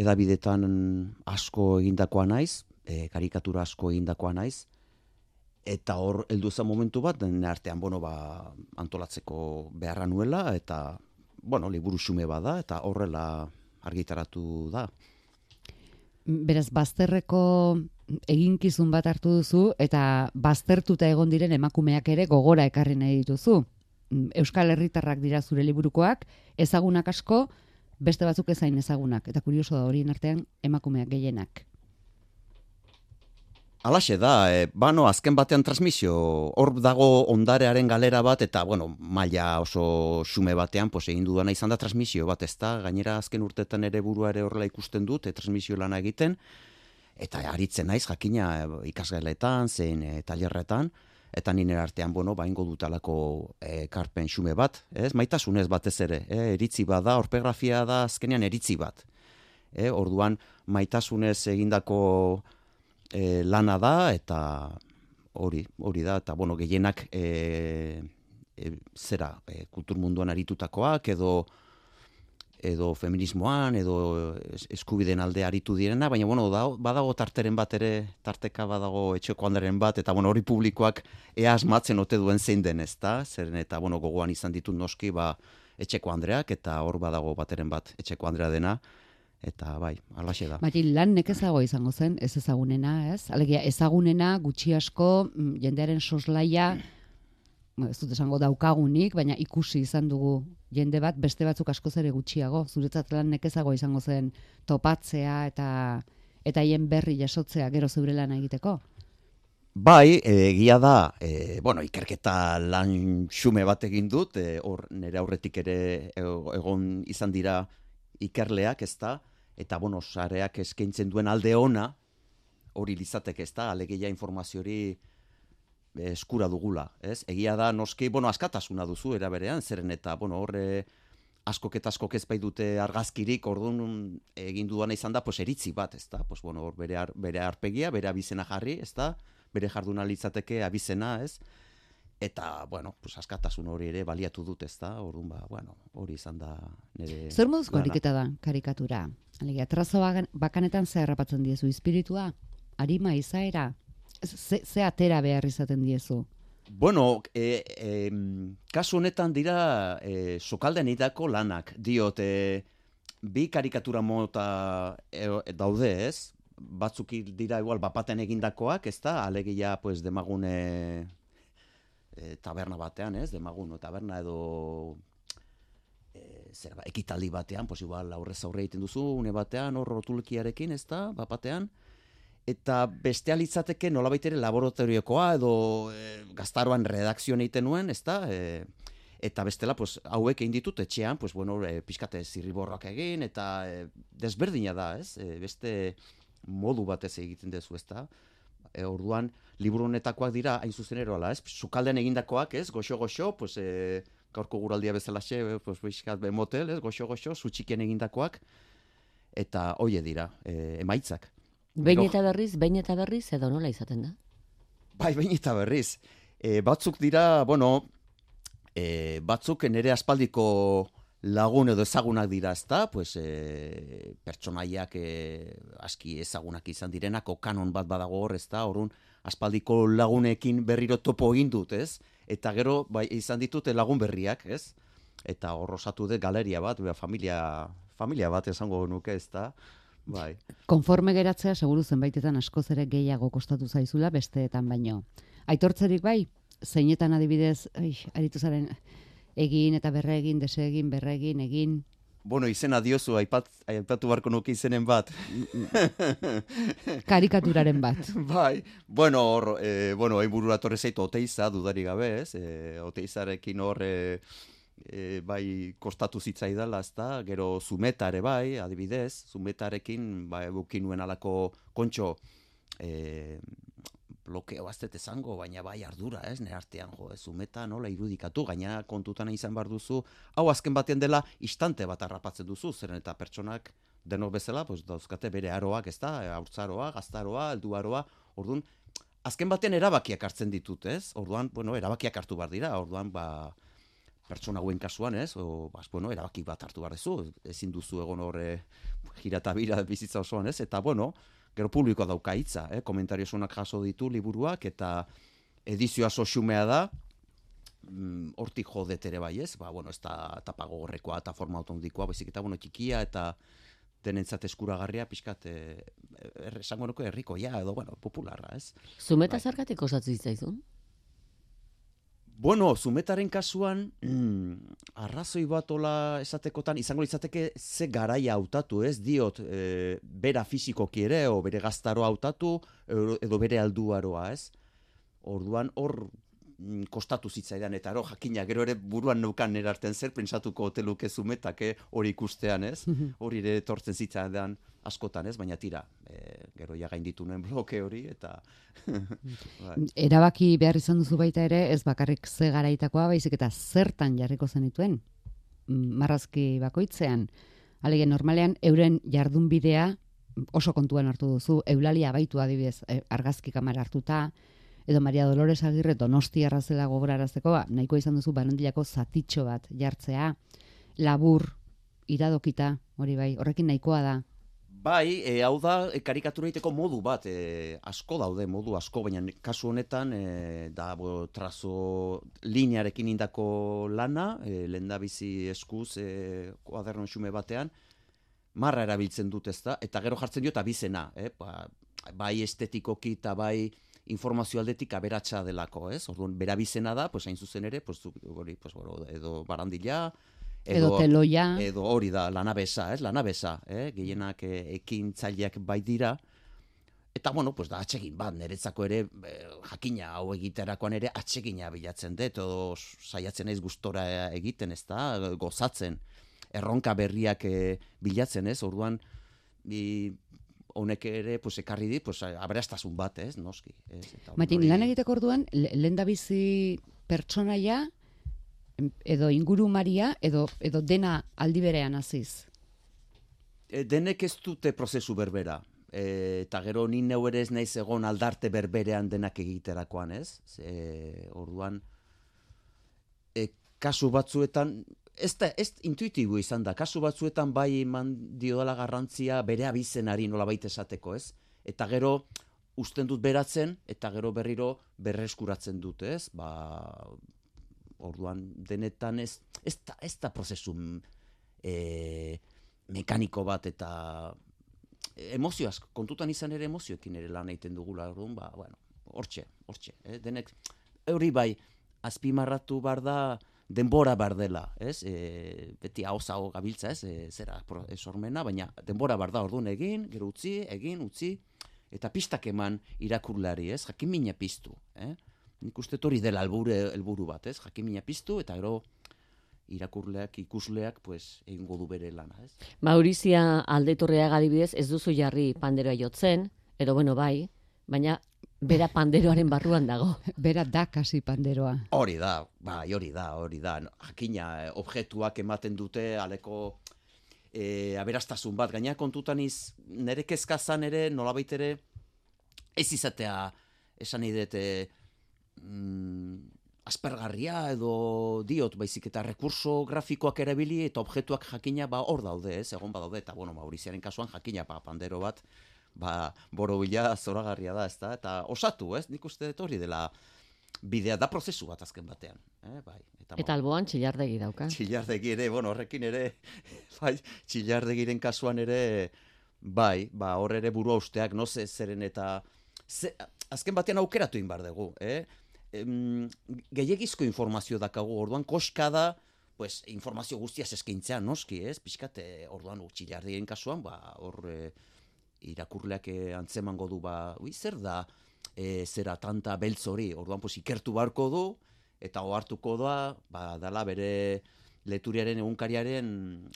edabidetan asko egindakoa naiz, e, karikatura asko egindakoa naiz, eta hor heldu zen momentu bat, nire artean, bueno, ba, antolatzeko beharra nuela, eta, bueno, liburu xume bada, eta horrela argitaratu da. Beraz, bazterreko eginkizun bat hartu duzu eta baztertuta egon diren emakumeak ere gogora ekarri nahi dituzu. Euskal Herritarrak dira zure liburukoak, ezagunak asko, beste batzuk ezain ezagunak. Eta kurioso da horien artean emakumeak gehienak. Alaxe da, e, bano, azken batean transmisio, hor dago ondarearen galera bat, eta, bueno, maila oso xume batean, pues, egin dudana izan da transmisio bat, ez da, gainera azken urtetan ere burua ere horrela ikusten dut, e, transmisio lana egiten, eta aritzen naiz, jakina, e, ikasgeletan, zein e, tailerretan, eta nire artean, bueno, baingo dutalako e, karpen xume bat, ez, maitasunez batez ere, e, eritzi bat da, orpegrafia da azkenean eritzi bat. E, orduan, maitasunez egindako e, lana da eta hori, hori da eta bueno, gehienak e, e, zera, e, kultur munduan aritutakoak edo edo feminismoan edo es- eskubideen alde aritu direna, baina bueno, da, badago tarteren bat ere, tarteka badago etxeko handaren bat, eta bueno, hori publikoak ea asmatzen ote duen zein den, ezta? Zeren eta bueno, gogoan izan ditut noski, ba, etxeko andreak, eta hor badago bateren bat etxeko andrea dena, eta bai, alaxe da. Mati, lan nekezago izango zen, ez ezagunena, ez? Alegia, ezagunena, gutxi asko, mm, jendearen soslaia, ez dut esango daukagunik, baina ikusi izan dugu jende bat, beste batzuk askoz ere gutxiago. Zuretzat lan nekezago izango zen topatzea eta eta haien berri jasotzea gero zeure lana egiteko. Bai, e, egia da, e, bueno, ikerketa lan xume bat egin dut, e, hor nire aurretik ere ego- egon izan dira ikerleak, ez da, eta, bueno, sareak eskaintzen duen alde ona, hori lizatek, ez da, alegia informazio hori e, eskura dugula, ez? Egia da, noski, bueno, askatasuna duzu, era berean, zeren eta, bueno, horre askok eta askok ez bai dute argazkirik, orduan egin dudana izan da, pues, eritzi bat, ez da, pues, bueno, hor bere, ar, bere arpegia, bere abizena jarri, ez da, bere jarduna litzateke abizena, ez? Eta, bueno, pues askatasun hori ere baliatu dut, ez da? Orduan, ba, bueno, hori izan da nire Zer moduzko ariketa da, karikatura? Alegia, trazo bakanetan zer harrapatzen diezu, espiritua, arima, izaera, ze, ze atera behar izaten diezu? Bueno, e, e, kasu honetan dira e, sokalden idako lanak. Diot, e, bi karikatura mota e, daude ez, batzuk dira igual bapaten egindakoak, ez da, alegia pues, demagune e, taberna batean, ez, demagun taberna edo e, zer, ba, ekitaldi batean, pues igual aurrez aurre egiten duzu, une batean, hor rotulkiarekin, ez da, bapatean, eta bestea litzateke nolabait ere laboratoriokoa edo e, gaztaroan redakzioan egiten nuen, ez da, e, eta bestela, pues, hauek egin ditut etxean, pues, bueno, e, pixkate zirriborrak egin, eta e, desberdina da, ez, e, beste modu batez egiten duzu, ez da, e, orduan, liburu honetakoak dira, hain zuzen eroala, ez, sukalden egindakoak, ez, goxo-goxo, pues, e, gaurko guraldia bezalaxe, pues, pixkat be motel, ez, goxo-goxo, zutxikien egindakoak, eta hoie dira, e, emaitzak. Behin eta berriz, behin eta berriz, edo nola izaten da? Bai, behin eta berriz. E, batzuk dira, bueno, e, batzuk nire aspaldiko lagun edo ezagunak dira, ezta? Pues, e, pertsonaiak e, aski ezagunak izan direnako kanon bat badago hor, ezta? Horun, aspaldiko lagunekin berriro topo egin dut, ez? Eta gero, bai, izan ditut lagun berriak, ez? Eta hor osatu dut galeria bat, bea, familia, familia bat esango nuke, ezta? Bai. Konforme geratzea seguru zenbaitetan askoz ere gehiago kostatu zaizula besteetan baino. Aitortzerik bai, zeinetan adibidez, ai, aritu zaren egin eta berregin, desegin, berregin, egin. Bueno, izena diozu, aipat, aipatu barko nuke izenen bat. Karikaturaren bat. bai, bueno, hor, e, bueno, hain burura torre zaitu oteiza, dudari gabe, ez? E, oteizarekin hor, e, e, bai, kostatu zitzaidala, ez da? Gero zumeta ere bai, adibidez, zumetarekin, bai, bukin nuen alako kontxo, e, blokeo aztet esango, baina bai ardura, ez, nire artean, jo, ez, zumeta nola irudikatu, gaina kontutan izan behar duzu, hau azken batean dela istante bat harrapatzen duzu, zeren eta pertsonak denok bezala, pues, dauzkate bere aroak, ez da, haurtzaroa, gaztaroa, helduaroa, orduan, azken batean erabakiak hartzen ditut, ez? Orduan, bueno, erabakiak hartu behar dira, orduan, ba, pertsona hauen kasuan, ez? O, bas, bueno, erabaki bat hartu behar duzu, ezin duzu egon horre jirata bira bizitza osoan, ez? Eta, bueno, gero publikoa dauka hitza, eh? komentario sonak jaso ditu liburuak, eta edizioa oso xumea da, mm, hortik jodet ere bai, ez? Ba, bueno, ez da tapa gogorrekoa eta forma automatikoa, baizik eta, bueno, txikia eta denentzat eskuragarria, pixkat, eh, er, esango nuke herrikoia edo, bueno, popularra, ez? Zumeta Bai. zergatik osatzen zitzaizun? Bueno, zumetaren kasuan, mm, arrazoi bat ola esatekotan, izango litzateke ze garaia hautatu, ez diot, e, bera fisikoki ere, o bere gaztaroa hautatu, edo bere alduaroa, ez? Orduan, hor mm, kostatu zitzaidan, eta ero jakina, gero ere buruan neukan nera artean zer pentsatuko hoteluke zumetak, eh, hori ikustean, ez? Hori ere etortzen zitzaidan askotan, ez? Baina tira, e, gero ja gainditu nuen bloke hori, eta... bai. Erabaki behar izan duzu baita ere, ez bakarrik ze garaitakoa, baizik eta zertan jarriko zenituen. Mm, Marrazki bakoitzean. Alege, normalean, euren jardunbidea oso kontuan hartu duzu, eulalia baitu adibidez, eh, argazki kamera hartuta, edo Maria Dolores Agirre donosti arrazela gogorarazteko, ba, nahiko izan duzu barandilako zatitxo bat jartzea, labur, iradokita, hori bai, horrekin nahikoa da. Bai, e, hau da e, karikatura egiteko modu bat, e, asko daude modu asko, baina kasu honetan e, da bo, trazo linearekin indako lana, e, lehendabizi eskuz e, kuaderno xume batean, marra erabiltzen dut ezta, eta gero jartzen diot abizena, eh? ba, bai estetikoki eta bai informazio aldetik aberatsa delako, ez? Orduan, berabizena da, pues hain zuzen ere, pues, hori, pues, bueno, edo barandila, Edo, teloia, Edo hori da, lanabesa, ez? Lanabesa, eh? Gehienak eh, ekintzaileak bai dira. Eta, bueno, pues da atsegin bat, niretzako ere, eh, jakina hau egiterakoan ere atsegina bilatzen dut, edo saiatzen naiz gustora egiten, ez da, gozatzen. Erronka berriak eh, bilatzen, ez? Orduan, bi, honek ere, pues, ekarri dit, pues, aberastasun bat, ez? Noski. Ez? Eta, hori- lan egiteko orduan, le- lehendabizi pertsonaia, em, edo ingurumaria, edo, edo dena aldi berean hasiz. E, denek ez dute prozesu berbera. E, eta gero ni neu ere ez naiz egon aldarte berberean denak egiterakoan, ez? Ze, orduan, e, kasu batzuetan, ez da, ez intuitibo izan da, kasu batzuetan bai eman diodala garrantzia bere abizenari nola baita esateko, ez? Eta gero, usten dut beratzen, eta gero berriro berreskuratzen dut, ez? Ba, orduan denetan ez, ez da, ez da prozesu e, mekaniko bat eta emozioaz, kontutan izan ere emozioekin ere lan egiten dugula, orduan, ba, bueno, hortxe, hortxe, eh? denek, hori bai, azpimarratu bar da, denbora bar dela, ez? E, beti hau hau gabiltza, ez? E, zera, sormena, baina denbora bar da, orduan egin, gero utzi, egin, utzi, eta pistak eman irakurleari, ez? Jakimina piztu, eh? Nik uste hori dela helburu helburu bat, ez? Jakimina piztu eta gero irakurleak, ikusleak, pues, egingo du bere lana, ez? Maurizia aldetorreaga adibidez ez duzu jarri panderoa jotzen, edo bueno bai, baina bera panderoaren barruan dago. Bera da kasi panderoa. Hori da, bai, hori da, hori da. Jakina, eh, objektuak ematen dute aleko e, aberastasun bat. Gaina kontutan iz, nire kezkazan ere, nolabait ere, ez izatea, esan dut, e, mm, aspergarria edo diot, baizik eta rekurso grafikoak erabili eta objektuak jakina ba hor daude, ez, egon badaude, eta bueno, Mauriziaren kasuan jakina ba, pandero bat, ba, borobila zoragarria da, ez da, eta osatu, ez, nik uste dut hori dela bidea da prozesu bat azken batean, eh, bai. Eta, Eta alboan txillardegi dauka. Txillardegi ere, bueno, horrekin ere, bai, txillardegiren kasuan ere, bai, ba, hor ere burua usteak, no ze, zeren eta, ze, azken batean aukeratu egin behar dugu, eh? Em, gehiagizko informazio dakagu, orduan koska da, pues, informazio guztiaz eskaintzea, noski, ez? Pixkat, eh, orduan, txillardegien kasuan, ba, hor, eh, irakurleak eh, antzemango du, ba, ui, zer da, e, zera tanta beltz hori, orduan pues, ikertu beharko du, eta ohartuko da, ba, dala bere leturiaren egunkariaren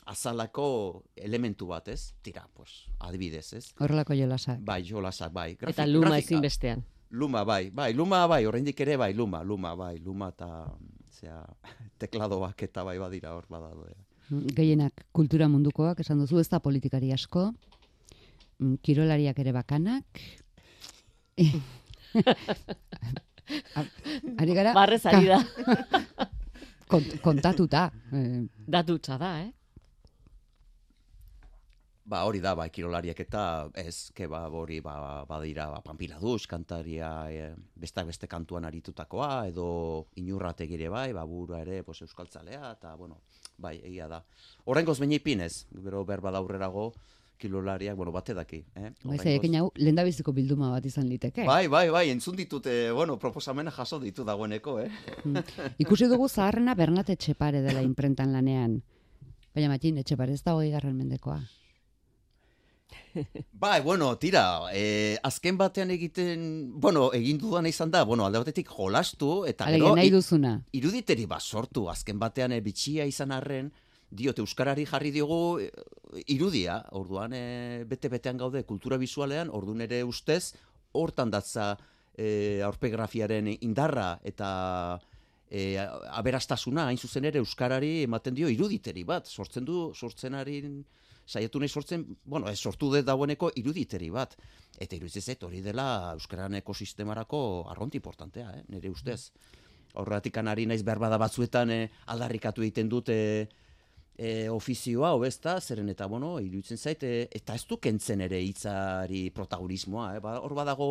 azalako elementu bat, ez? Tira, pues, adibidez, ez? Horrelako jolasak. Bai, jolasak, bai. Eta Grafik- luma grafika. ezinbestean. Luma, bai, bai, luma, bai, oraindik ere, bai, luma, luma, bai, luma eta, zera, tekladoak eta bai badira hor badaude. Gehienak kultura mundukoak, esan duzu, ez da politikari asko, mm, kirolariak ere bakanak. Ari gara, Barrez ari da. kont- kontatuta. Eh, Datutza da, eh? Ba, hori da, ba, kirolariak eta ez, ke ba, hori, ba, badira, ba, Pampiladuz, kantaria, e, bestak beste kantuan aritutakoa, edo inurrategire bai, ba, burua ere, pues, euskaltzalea, eta, bueno, bai, egia da. Horrengoz baina ipinez, bero berba da aurrerago, kirolariak, bueno, bate daki, eh? Bai, zaiekin hau, lendabiziko bilduma bat izan liteke. Bai, bai, bai, entzun ditut, eh, bueno, proposamena jaso ditu dagoeneko, eh? Mm. Ikusi dugu zaharrena Bernat Etxepare dela imprentan lanean. Baina matin, Etxepare ez da hogei garren mendekoa. Bai, bueno, tira, eh, azken batean egiten, bueno, egin dudana izan da, bueno, alde batetik jolastu, eta Alegia, gero, nahi duzuna. iruditeri bat sortu, azken batean e, bitxia izan arren, diot Euskarari jarri diogu e, irudia, orduan e, bete-betean gaude kultura bisualean, orduan ere ustez, hortan datza e, aurpegrafiaren indarra eta e, aberastasuna, hain zuzen ere Euskarari ematen dio iruditeri bat, sortzen du, sortzen ari saiatu nahi sortzen, bueno, ez sortu dut dagoeneko iruditeri bat. Eta iruditzen hori dela Euskararen ekosistemarako arronti importantea, eh? nire ustez. Horregatik ari naiz behar bada batzuetan eh, aldarrikatu egiten dute e, ofizioa, hobezta, zeren eta, bueno, iruditzen zait, e, eta ez du kentzen ere hitzari protagonismoa, eh? Ba, hor badago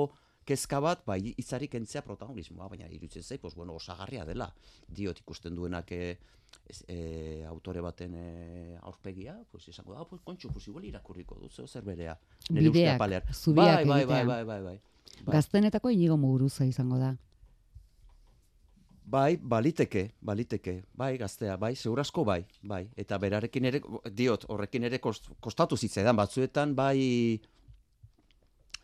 kezka bat, ba, hitzari kentzea protagonismoa, baina iruditzen zait, pues, bueno, osagarria dela. Diot ikusten duenak e, e, autore baten e, aurpegia, pues, esango da, pues, kontxu, pues, igual irakurriko dut, zeo zer berea. Nire Bideak, zubiak bai, bai, bai, bai, bai, bai. Bai. Gaztenetako inigo muguruza izango da. Bai, baliteke, baliteke, bai, gaztea, bai, segurazko bai, bai. Eta berarekin ere, diot, horrekin ere kost, kostatu zitzaidan batzuetan, bai,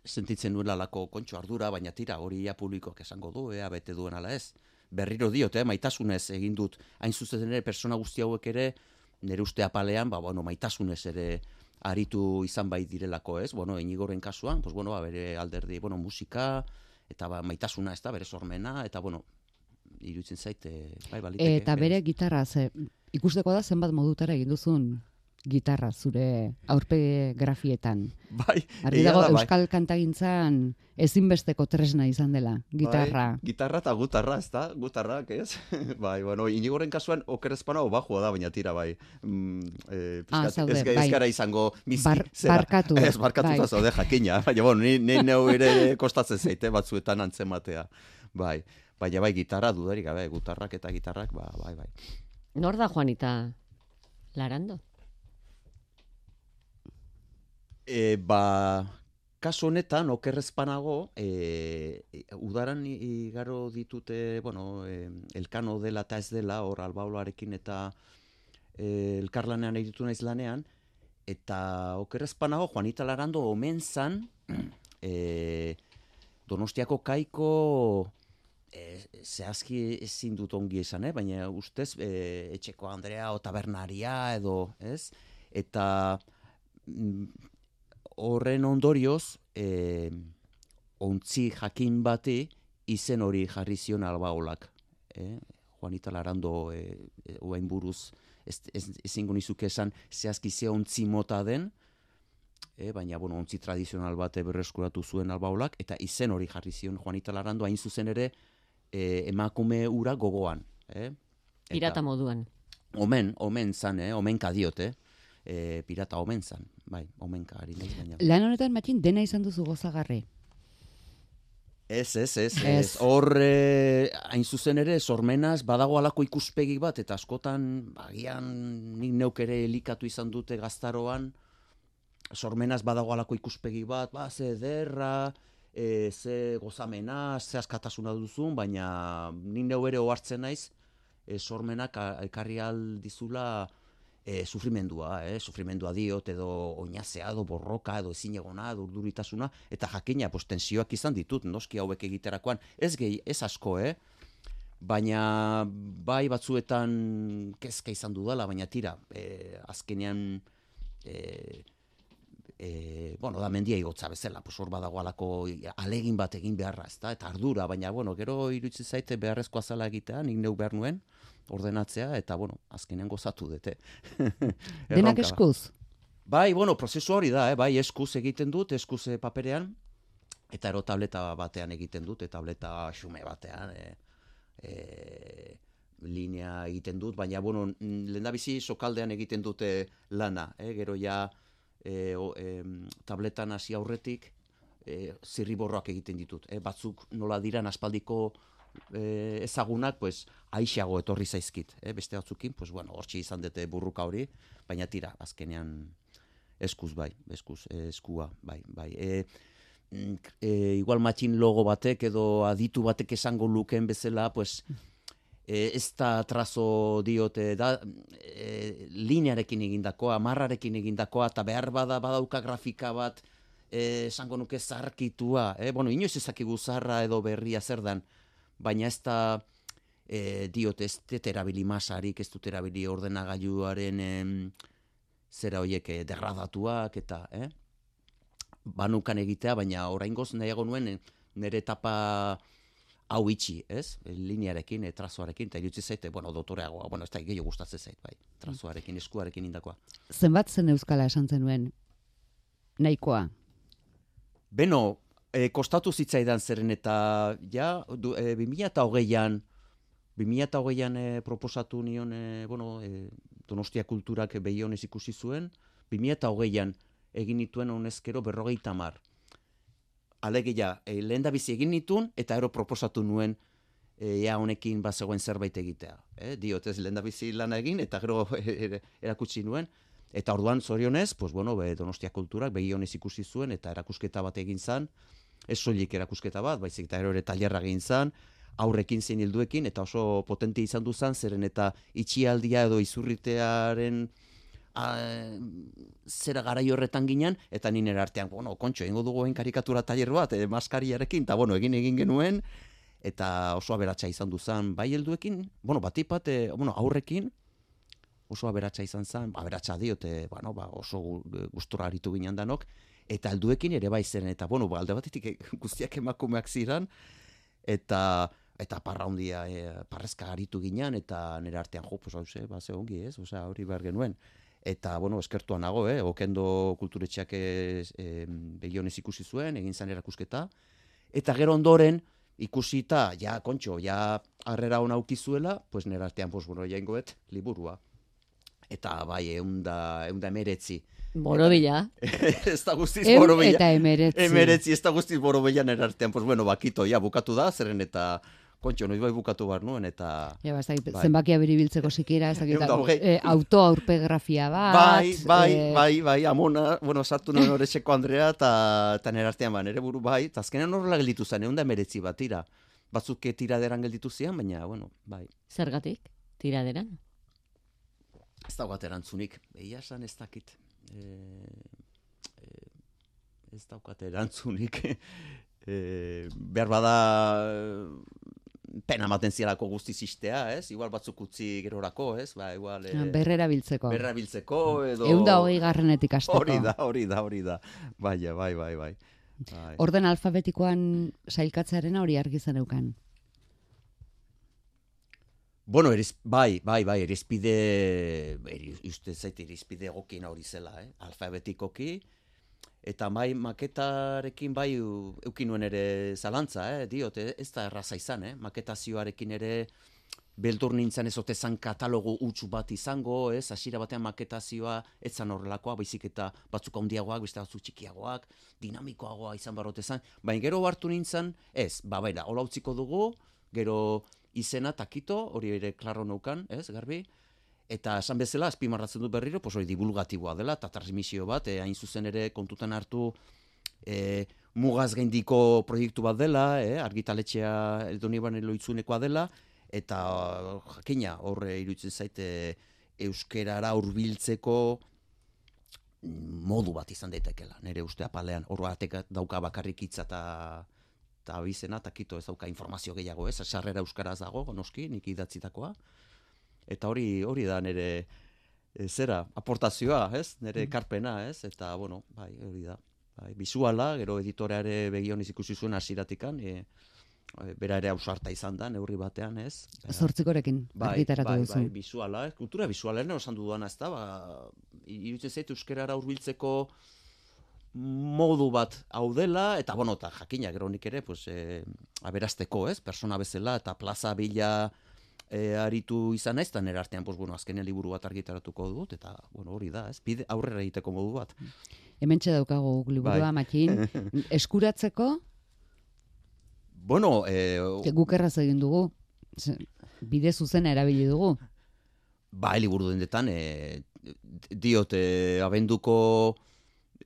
sentitzen nuela lako kontxo ardura, baina tira, hori ia publikoak esango du, ea bete duen ala ez. Berriro diot, eh, maitasunez egin dut, hain zuzen ere, persona guzti hauek ere, nire uste apalean, ba, bueno, maitasunez ere aritu izan bai direlako, ez? Bueno, inigoren kasuan, pues, bueno, ba, bere alderdi, bueno, musika, eta ba, maitasuna, ez da, bere sormena, eta, bueno, iruditzen zaite, bai, baliteke. Eta bere gitarra, ze, ikusteko da zenbat modutara egin duzun gitarra zure aurpegi grafietan. Bai, Argi dago da, bai. euskal kantagintzan ezinbesteko tresna izan dela, gitarra. Bai, gitarra eta gutarra, ez da? Gutarrak, ez? bai, bueno, inigoren kasuan okerezpana bajua da, baina tira, bai. Mm, e, Ah, pixkat, zaude, ez, bai. ez gara izango bizki, Bar- zera. barkatu, Ez, barkatuta bai. zaude jakina. Baina, bueno, ni, ni neu ere kostatzen zaite batzuetan antzematea. Bai, baina bai, gitarra dudarik gabe, gutarrak eta gitarrak, ba, bai, bai. Nor da Juanita Larando? E, ba, kasu honetan, okerrezpanago, e, udaran i- igaro ditute, bueno, e, elkano dela eta ez dela, hor albaoloarekin eta e, elkarlanean egiten naiz lanean, eta okerrezpanago, Juanita Larando omen zan, e, Donostiako kaiko e, zehazki ezin dut ongi esan, eh? baina ustez e, etxeko Andrea o tabernaria edo, ez? Eta mm, horren ondorioz, e, ontzi jakin bati izen hori jarri zion albaolak. Eh? Juanita Larando e, e, oain buruz ez, ez, ezingo nizuke esan zehazki ze ontzi mota den, e, baina bueno, ontzi tradizional bate berreskuratu zuen albaolak, eta izen hori jarri zion Juanita Larando hain zuzen ere e, emakume ura gogoan. Eh? Eta- Pirata moduan. Omen, omen zan, eh? omenka diot, eh? E, pirata omen zan, bai, omenka ari naiz baina. Lan honetan matxin dena izan duzu gozagarri. Ez, ez, ez, Ez. Hor, eh, hain zuzen ere, sormenaz, badago alako ikuspegi bat, eta askotan, bagian, nik neuk ere elikatu izan dute gaztaroan, sormenaz badago alako ikuspegi bat, ba, ze ederra, e, ze gozamena, ze askatasuna duzun, baina nik neu ere ohartzen naiz, e, sormenak ekarri aldizula e, sufrimendua, eh? sufrimendua diot, edo oinazea, edo borroka, edo ezinegona, edo urduritasuna, eta jakina, pues, tensioak izan ditut, noski hauek egiterakoan, ez gehi, ez asko, eh? baina bai batzuetan kezka izan dudala, baina tira, e, azkenean e, e, bueno, da mendia igotza bezala, pues hor badago alako alegin bat egin beharra, ezta? Eta ardura, baina bueno, gero iruditzen zaite beharrezkoa zala egitea, nik neu behar nuen, ordenatzea, eta bueno, azkenean gozatu dute. Denak eskuz. Bai, bueno, prozesu hori da, eh? bai, eskuz egiten dut, eskuz eh, paperean, eta ero tableta batean egiten dut, eta tableta xume batean, e, e, linea egiten dut, baina, bueno, lehendabizi sokaldean egiten dute lana, eh? gero ja e, o, em, tabletan hasi aurretik, e, zirriborroak egiten ditut. Eh? Batzuk nola diran aspaldiko e, ezagunak, pues, aixago etorri zaizkit. Eh? Beste batzukin, pues, bueno, hortxe izan dute burruka hori, baina tira, azkenean eskuz bai, eskuz, eh, eskua, bai, bai. E, mm, e, igual matxin logo batek edo aditu batek esango luken bezala, pues, e, ez da trazo diote, da e, linearekin egindakoa, marrarekin egindakoa, eta behar bada badauka grafika bat, e, esango nuke zarkitua, eh? bueno, inoiz ezakigu zarra edo berria zer dan, baina ez da e, diote ez dut erabili masarik, ez dut erabili ordenagailuaren em, zera hoiek eh, degradatuak eta, eh? banukan egitea, baina oraingoz nahiago nuen eh, nire etapa hau itxi, ez? Linearekin, e, trazoarekin, eta irutzi zaite, bueno, dotoreagoa, bueno, ez da gehiago gustatzen zait, bai, trazoarekin, eskuarekin indakoa. Zenbat zen euskala esan zenuen nahikoa. Beno, e, kostatu zitzaidan zeren eta, ja, du, e, 2008an, 2008an e, proposatu nion, e, bueno, e, Donostia kulturak behionez ikusi zuen, 2008an egin nituen honezkero berrogeita mar. Alegia, e, lehen da bizi egin nituen, eta ero proposatu nuen, e, ea honekin bazegoen zerbait egitea. Eh? Diot, ez lehen da bizi lana egin, eta gero er- erakutsi nuen, Eta orduan zorionez, pues bueno, be, Donostia kulturak begionez ikusi zuen eta erakusketa bat egin zan, ez soilik erakusketa bat, baizik eta ere tailerra egin zan, aurrekin zein hilduekin, eta oso potente izan du zan, zeren eta itxialdia edo izurritearen a, zera garai horretan ginen, eta nire artean, bueno, kontxo, egingo dugu karikatura tailer bat, e, maskariarekin, eta bueno, egin egin genuen, eta oso aberatsa izan du zan, bai helduekin, bueno, batipat, e, bueno, aurrekin, oso aberatsa izan zen, aberatsa diote, bueno, ba, oso gu- gustura aritu ginen danok, eta alduekin ere bai zen, eta bueno, ba, alde batetik eh, guztiak emakumeak ziren, eta eta parra handia, e, parrezka aritu ginen, eta nire artean, jo, pues, hauze, ba, ze ongi, ez, osea, hori behar genuen. eta, bueno, eskertuan nago, eh? okendo kulturetxeak e, e, ikusi zuen, egin zan erakusketa, eta gero ondoren, ikusita, ja, kontxo, ja, harrera hona aukizuela, pues nera artean, pues, bueno, jaingoet, liburua. Eta bai, eunda, eunda emeretzi. Borobila. ez da guztiz Eun borobila. eta emeretzi. Emeretzi, ez da guztiz borobila nera artean, pues, bueno, bakito, ja, bukatu da, zeren eta, kontxo, noiz bai bukatu bar nuen, eta... Ja, ba, Bai. zenbakia beribiltzeko sikiera, ez dakit, hogei. eh, autoaurpegrafia bat. Bai, bai, eh, bai, bai, amona, bueno, sartu nuen horretxeko Andrea, eta eta nire artean, ba, nire buru bai, eta azkenean horrela gelditu zen, egun da emeretzi bat, tira. Batzuk tiraderan gelditu zian, baina, bueno, bai. Zergatik? Tiraderan? Ez daukat erantzunik, egia esan ez dakit. E, e, ez daukat erantzunik. e, behar bada pena maten zialako guztiz istea, ez? Igual batzuk utzi gerorako, ez? Ba, igual... E, Berrera biltzeko. berra biltzeko, edo... Egun da hogei garrenetik asteko. Hori da, hori da, hori da. Bai, bai, bai, bai. Orden alfabetikoan sailkatzearen hori argi zen eukan. Bueno, eriz, bai, bai, bai, irizpide, eri, uste zait irizpide egokien hori zela, eh? alfabetikoki, eta bai maketarekin bai eukin nuen ere zalantza, eh? diot, eh? ez da erraza izan, eh? maketazioarekin ere beldur nintzen ez zan katalogo utxu bat izango, ez, hasiera batean maketazioa ez zan horrelakoa, baizik eta batzuk handiagoak, beste batzuk txikiagoak, dinamikoagoa izan barote zan, baina gero hartu nintzen, ez, ba, baina, hola utziko dugu, gero izena takito, hori ere klaro neukan, ez, garbi, eta esan bezala, azpimarratzen dut berriro, pues hori divulgatiboa dela, eta transmisio bat, eh, hain zuzen ere kontutan hartu, eh, mugaz gaindiko proiektu bat dela, eh, argitaletxea Eldoniban eloitzunekoa dela, eta jakina horre iruditzen zaite euskerara hurbiltzeko modu bat izan daitekela, nire uste apalean, hor batek dauka bakarrik hitza eta eta abizena, eta kito ez dauka informazio gehiago, ez, sarrera euskaraz dago, noski, nik idatzitakoa, eta hori hori da nire e, zera, aportazioa, ez, nire ekarpena, ez, eta, bueno, bai, hori da. Bai, bisuala, gero editoreare begioniz ikusi zuen hasieratikan, e, e, bera ere ausarta izan da, neurri batean, ez. Zortzikorekin argitaratu bai, duzu. bai, bisuala, ez, kultura bisuala, lehen osan dudan, ez da, ba, iruditzen zait euskerara hurbiltzeko modu bat hau dela, eta bueno, eta jakina, gero nik ere, pues, e, aberasteko, ez, persona bezala, eta plaza bila e, aritu izan naiz, eta nire artean, pues, bueno, azkenean liburu bat argitaratuko dut, eta, bueno, hori da, ez, bide aurrera egiteko modu bat. Hementxe daukagu liburua, Bai. matxin. Eskuratzeko, Bueno, e, guk erraz egin dugu. Bide zuzena erabili dugu. Bai, liburu dendetan, e, diot, e, abenduko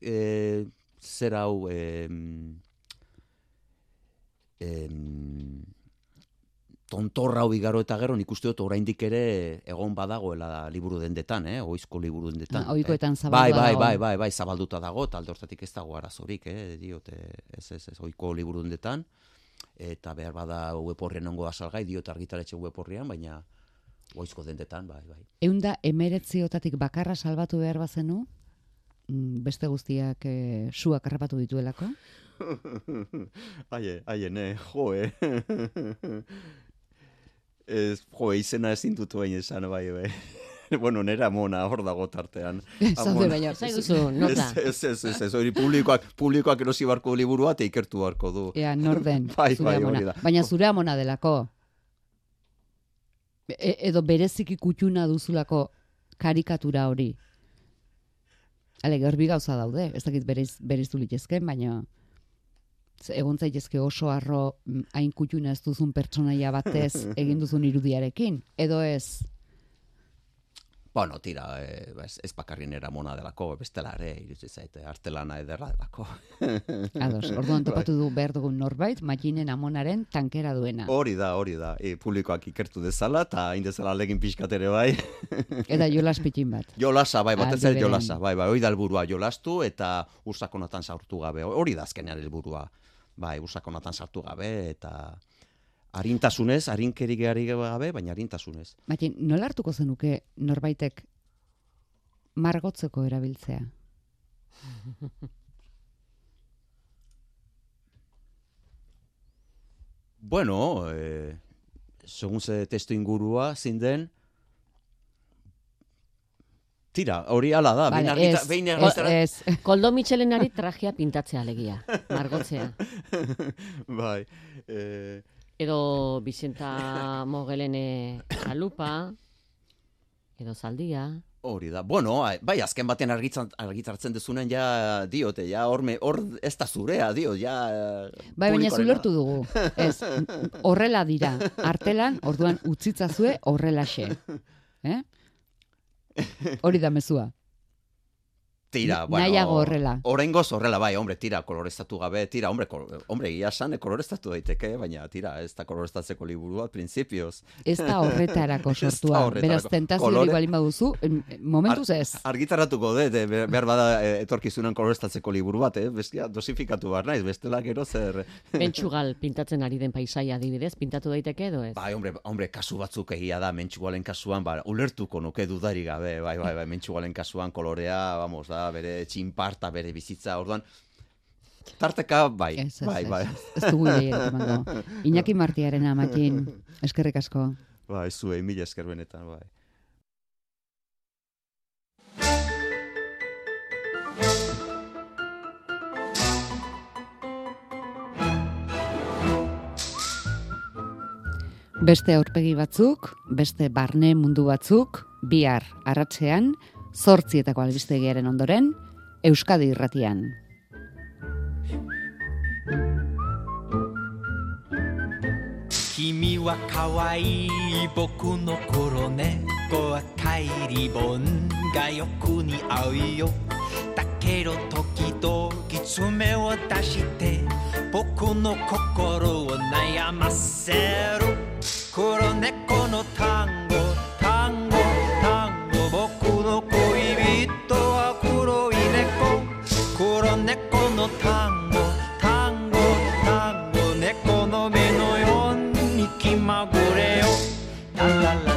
e, zer hau, e, em, tontorra hau igaro eta gero, nik uste dut oraindik ere egon badagoela liburu dendetan, eh? oizko liburu dendetan. Ah, ohikoetan eh? zabaldua bai, bai, dago. bai, bai, bai, zabalduta dago, eta alde hortatik ez dago arazorik, eh? diot, eh, ez, ez, ez, oiko liburu dendetan, eta behar bada web horrian ongo da salgai, diot argitaletxe web horrian, baina oizko dendetan, bai, bai. Eunda emeretziotatik bakarra salbatu behar bazenu, beste guztiak e, suak harrapatu dituelako. Aie, aie, ne, jo, eh. Ez, jo, izena ezin dut bain esan, bai, bai. bueno, nera mona hor dago tartean. Zaude baina. Ezaiguzu, nota. Ez, ez, ez, ez, hori publikoak, publikoak erosi barko liburua eta ikertu barko du. Ea, norden, Bai, zure bai, amona. da. Baina zure amona delako. E, edo bereziki kutxuna duzulako karikatura hori. Ale, garbi gauza daude, ez dakit bereiz, bereiztu litezken, baina egon zaitezke oso arro mm, hain kutxuna ez duzun pertsonaia batez egin duzun irudiarekin. Edo ez, Bueno, tira, eh, ez, ez bakarrin era mona delako, bestela ere, iruditzen zaite, artelana ederra delako. ados, orduan topatu du behar dugun norbait, makinen amonaren tankera duena. Hori da, hori da. E, publikoak ikertu dezala, eta indezala legin pixkat ere bai. Eta jolas pitin bat. Jolasa, bai, batez ere jolasa, bai, bai, hori da helburua jolastu eta ursakonatan sartu gabe. Hori da azkenean helburua. Bai, ursakonatan sartu gabe eta arintasunez, arinkerik gabe, baina arintasunez. Baina, nola hartuko zenuke norbaitek margotzeko erabiltzea? Bueno, eh, segun ze testu ingurua, zein den, Tira, hori ala da, behin Vale, argita, ez, behin ez, argitara. ez. Koldo Michelenari trajea pintatzea alegia, margotzea. bai. Eh, Edo Vicenta Mogelene Chalupa, edo Zaldia. hori da. Bueno, ai, bai, azken batean argitzan, argitartzen dezunen ja diote, ja hor, me- hor ez da zurea, dio, ja... Bai, baina zu publikoarena. lortu dugu. Ez, horrela dira. Artelan, orduan utzitzazue horrelaxe. Eh? Hori da mezua. Tira, bueno. nahiago horrela. Oraingoz horrela, bai, hombre, tira, koloreztatu gabe, tira, hombre, kol, hombre, ia san, koloreztatu daiteke, baina tira, ez da koloreztatzeko liburu bat, printzipioz. Ez da horretarako sortua. Beraz, tentaziorik Kolore- balin baduzu, momentuz ez. Argitaratuko dut, eh, be- behar bada eh, etorkizunan koloreztatzeko liburu bat, eh? Bestia, dosifikatu behar naiz, bestela gero zer... Mentxugal pintatzen ari den paisaia adibidez, pintatu daiteke edo ez? Bai, hombre, hombre, kasu batzuk egia da, mentxugalen kasuan, ba, ulertuko nuke dudari gabe, bai, bai, bai, mentxugalen kasuan kolorea, vamos, da, bere txinparta, bere bizitza, orduan, tarteka, bai, Ez, ez, bai, ez, bai. ez, ez dugu lehiak emango. Iñaki Martiaren amakin, eskerrik asko. Bai, zuei, mila esker benetan, bai. Beste aurpegi batzuk, beste barne mundu batzuk, bihar arratsean, zortzietako albistegiaren ondoren, Euskadi irratian. Kimi wa kawaii boku no koro neko akai ribon ga yoku ni au yo だけど時々爪を出して僕の心を悩ませる黒猫の単語の単語単語単語猫の目のように気まぐれよ。タララ。